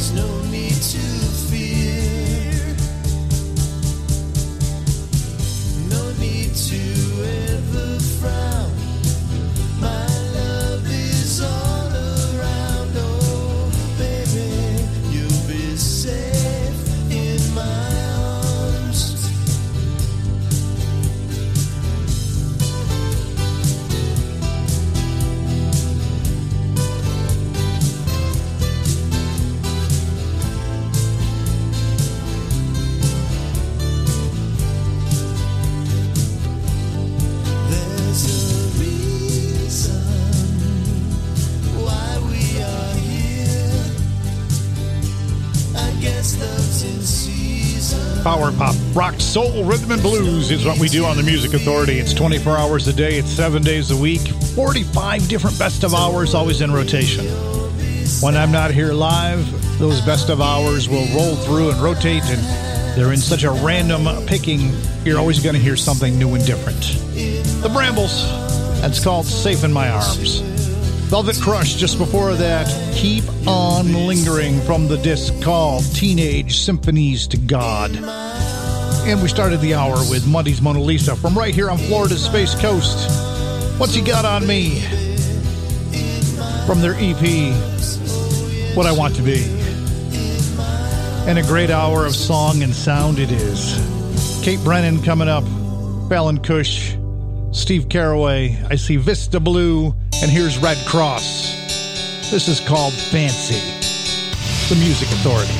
There's no soul, rhythm, and blues is what we do on the Music Authority. It's 24 hours a day, it's seven days a week, 45 different best of hours always in rotation. When I'm not here live, those best of hours will roll through and rotate, and they're in such a random picking, you're always going to hear something new and different. The Brambles, that's called Safe in My Arms. Velvet Crush, just before that, Keep On Lingering from the disc called Teenage Symphonies to God. And we started the hour with Muddy's Mona Lisa from right here on Florida's Space Coast. What's He Got on Me? From their EP, What I Want to Be. And a great hour of song and sound it is. Kate Brennan coming up, Fallon Cush, Steve Caraway. I see Vista Blue, and here's Red Cross. This is called Fancy, the Music Authority.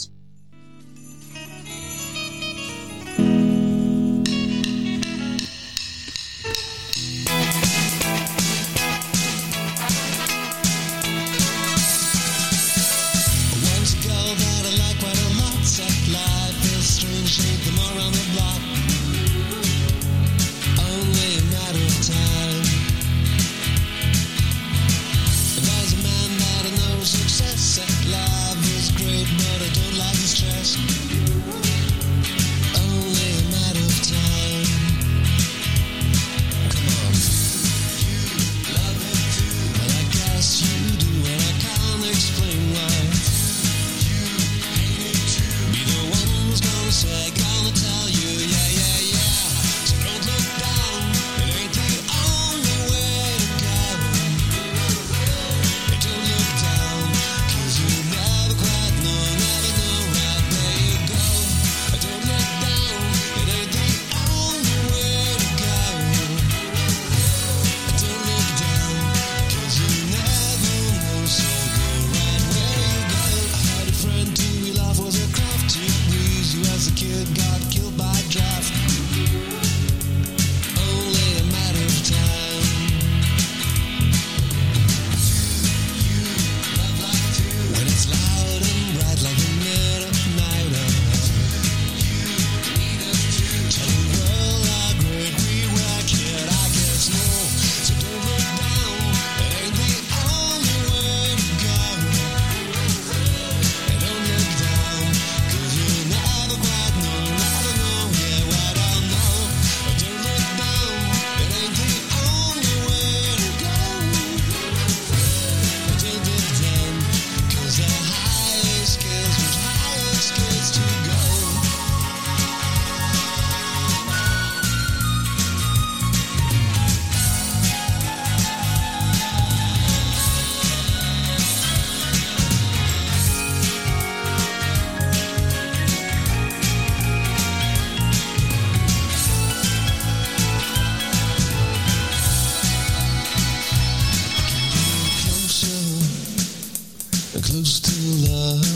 close to love.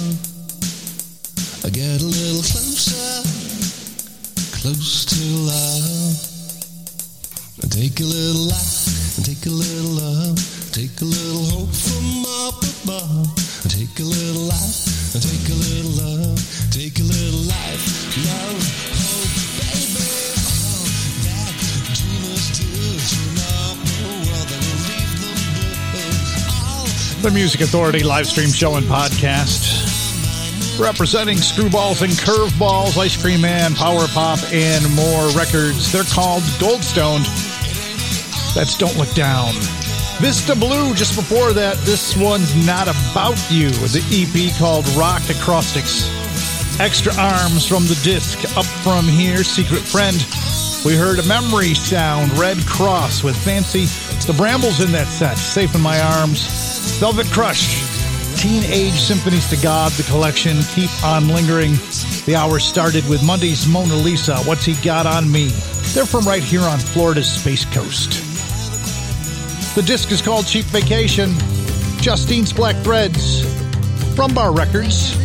I get a little closer, close to love. I take a little light, I take a little love, take a little hope from up above. I take a little light, I take a little love, take a little. the Music Authority live stream show and podcast. Representing Screwballs and Curveballs, Ice Cream Man, Power Pop, and more records. They're called Goldstone. That's Don't Look Down. Vista Blue, just before that, this one's Not About You, the EP called Rock Acrostics. Extra Arms from the disc, Up From Here, Secret Friend. We heard a memory sound, Red Cross with Fancy. The Brambles in that set, Safe in My Arms. Velvet Crush, Teenage Symphonies to God, the collection, Keep On Lingering. The hour started with Monday's Mona Lisa, What's He Got On Me? They're from right here on Florida's Space Coast. The disc is called Cheap Vacation, Justine's Black Threads, from Bar Records.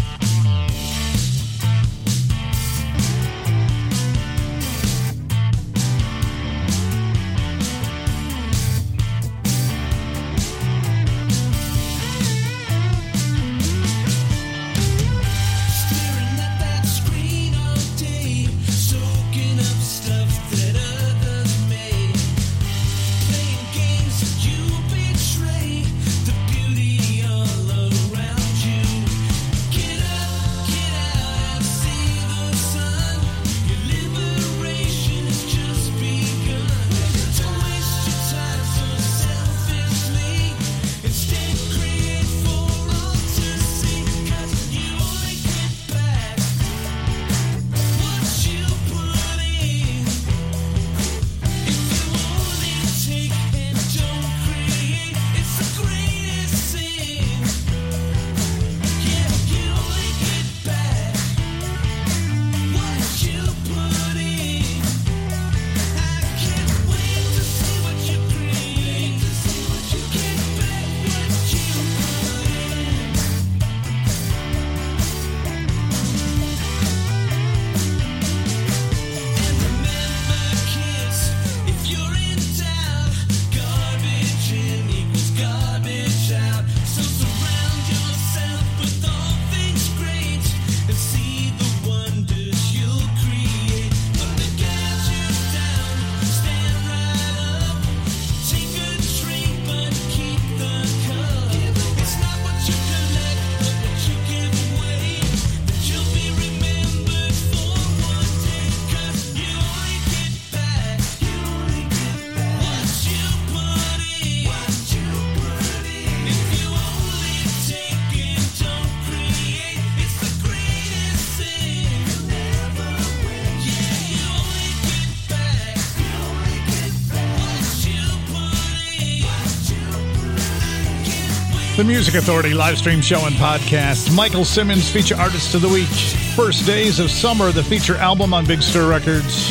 The Music Authority live stream show and podcast. Michael Simmons, feature artist of the week. First Days of Summer, the feature album on Big Stir Records.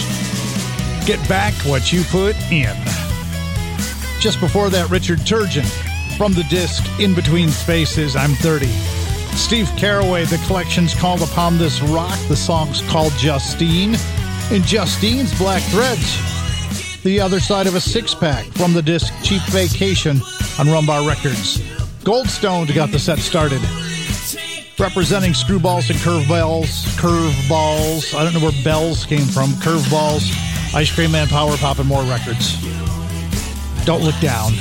Get back what you put in. Just before that, Richard Turgeon from the disc In Between Spaces, I'm 30. Steve Caraway, the collection's called Upon This Rock. The song's called Justine. And Justine's Black Threads. The other side of a six pack from the disc Cheap Vacation on Rumbar Records. Goldstone got the set started. Representing screwballs and curveballs, curveballs. I don't know where bells came from. Curveballs, Ice Cream Man, Power Pop, and more records. Don't look down.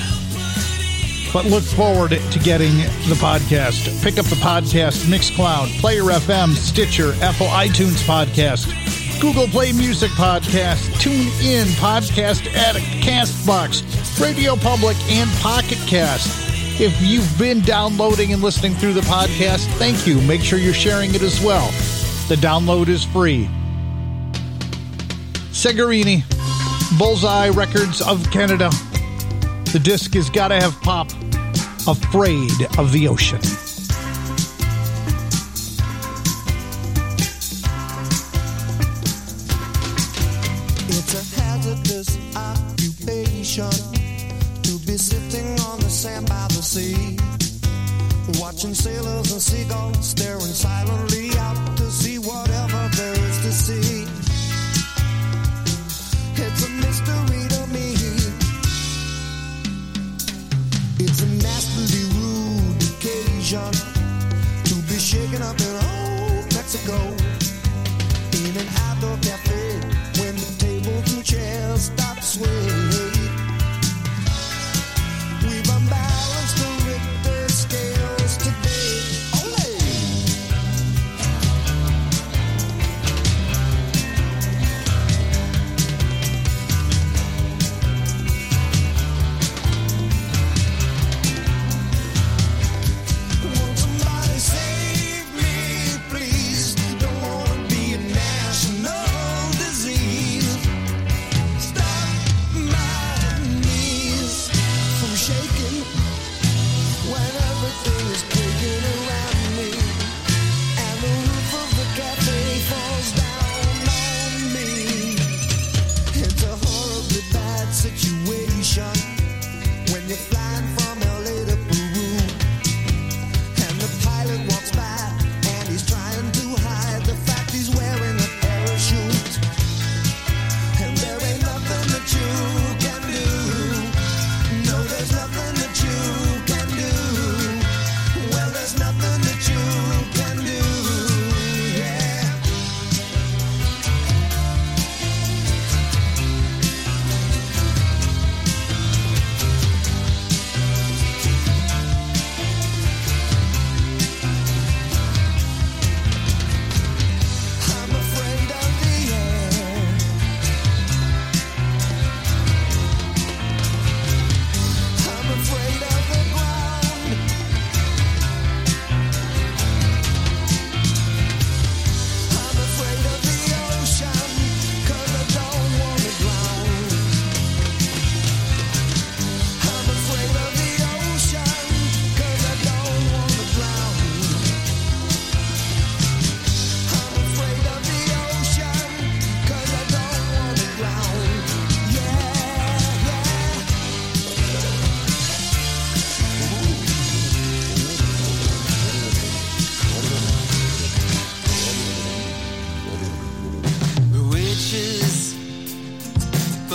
But look forward to getting the podcast. Pick up the podcast, Mixcloud, Player FM, Stitcher, Apple iTunes Podcast, Google Play Music Podcast, Tune In Podcast Addict, Castbox, Radio Public, and Pocket Cast. If you've been downloading and listening through the podcast, thank you. Make sure you're sharing it as well. The download is free. Segarini, Bullseye Records of Canada. The disc is Gotta Have Pop, Afraid of the Ocean. Watching sailors and seagulls staring silently out to see whatever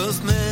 just men.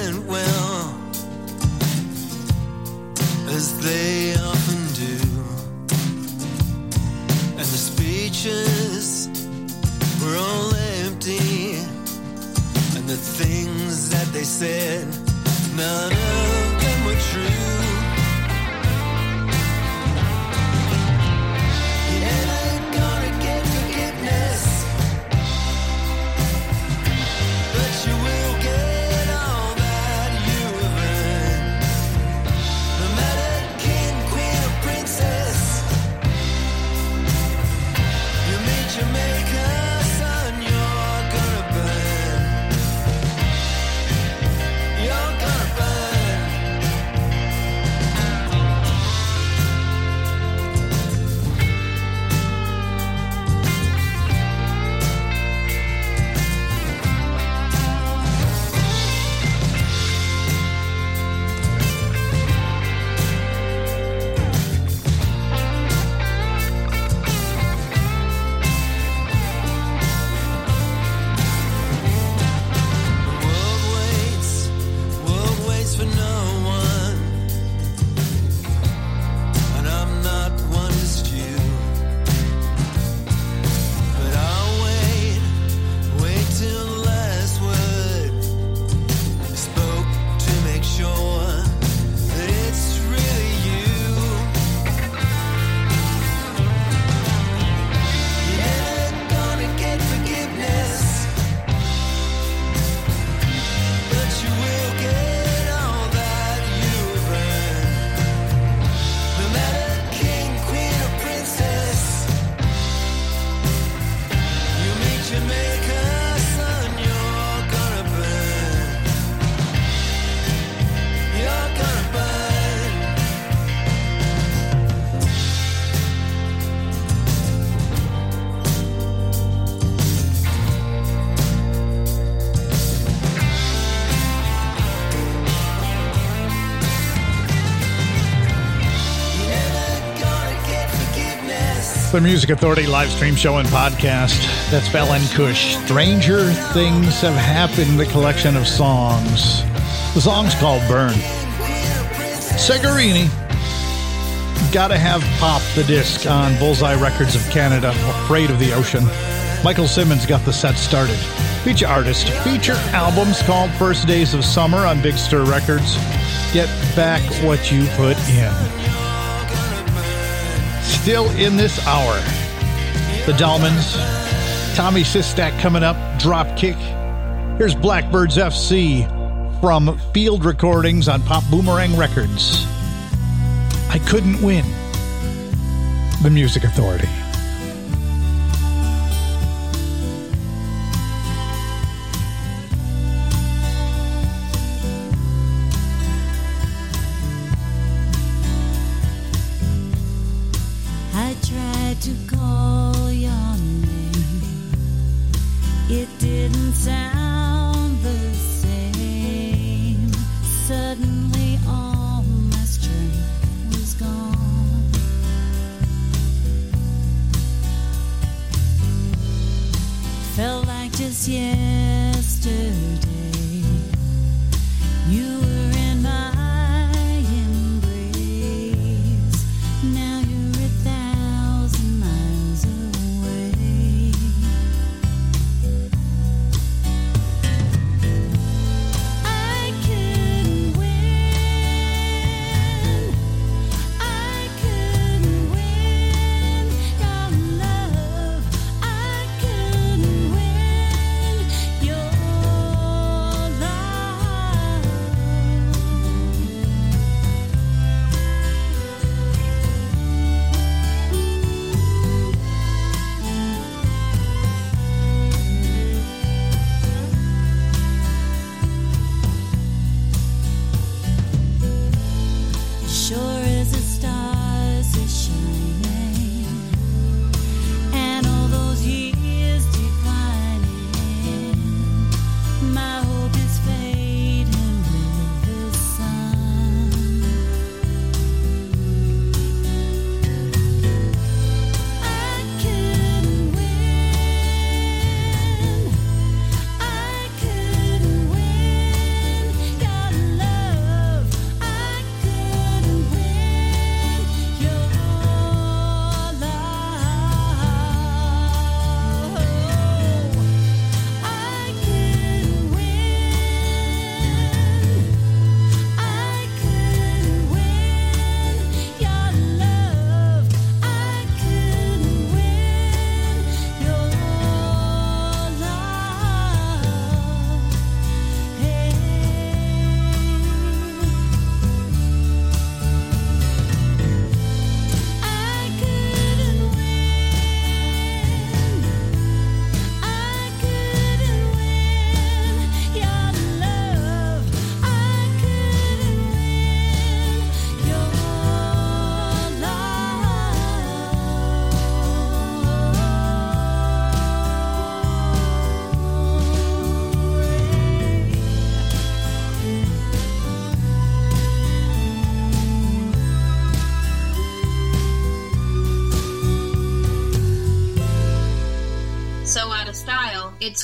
The Music Authority live stream show and podcast. That's Fallon Cush. Stranger Things Have Happened, the collection of songs. The song's called Burn. Segarini. Gotta have Pop the disc on Bullseye Records of Canada. Afraid of the Ocean. Michael Simmons got the set started. Feature artist. Feature albums called First Days of Summer on Big Stir Records. Get back what you put in. Still in this hour. The Dahlmans. Tommy Sistak coming up. Dropkick. Here's Blackbirds FC from Field Recordings on Pop Boomerang Records. I couldn't win. The Music Authority.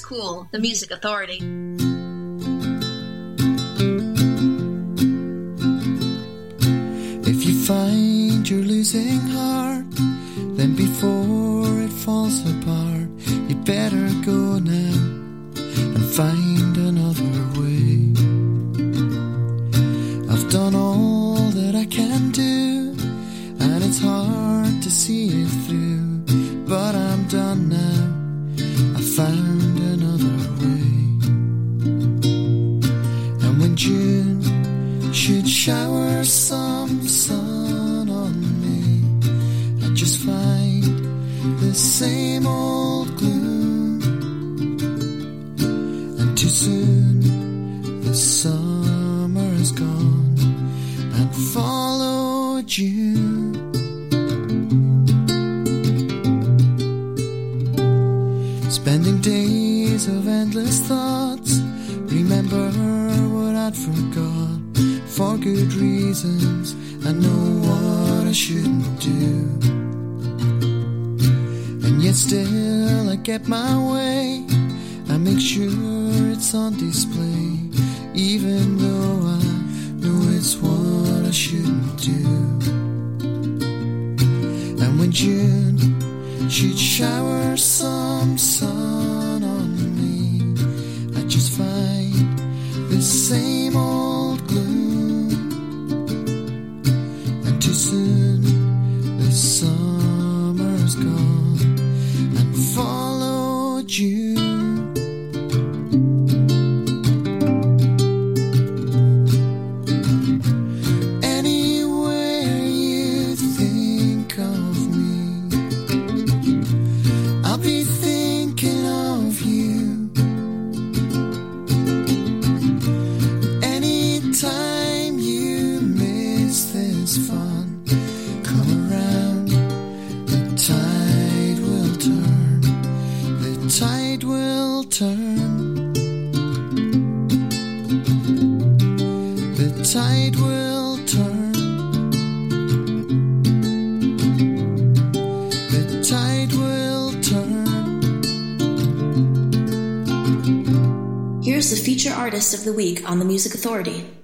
Cool. The Music Authority. If you find you're losing it's what I shouldn't do. And when June, she'd shower authority.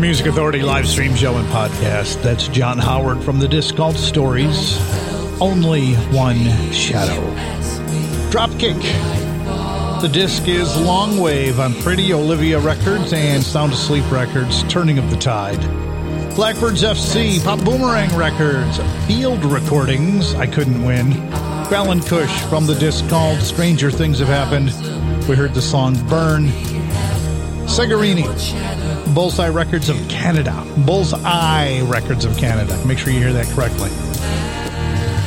Music Authority live stream show and podcast. That's John Howard from the disc called Stories. Only One Shadow. Dropkick. The disc is Long Wave on Pretty Olivia Records and Sound Asleep Records, Turning of the Tide. Blackbirds FC, Pop Boomerang Records, Field Recordings, I Couldn't Win. Fallon Cush from the disc called Stranger Things Have Happened. We heard the song Burn. Segarini, Bullseye Records of Canada. Bullseye Records of Canada. Make sure you hear that correctly.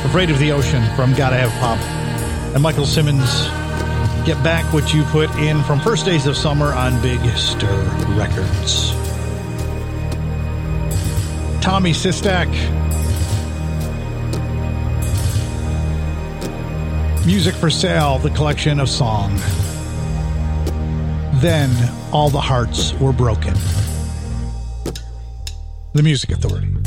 Afraid of the Ocean from Gotta Have Pop. And Michael Simmons, Get Back What You Put In from First Days of Summer on Big Stir Records. Tommy Sistak. Music for Sale, the collection of song. Then all the hearts were broken. The Music Authority.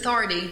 authority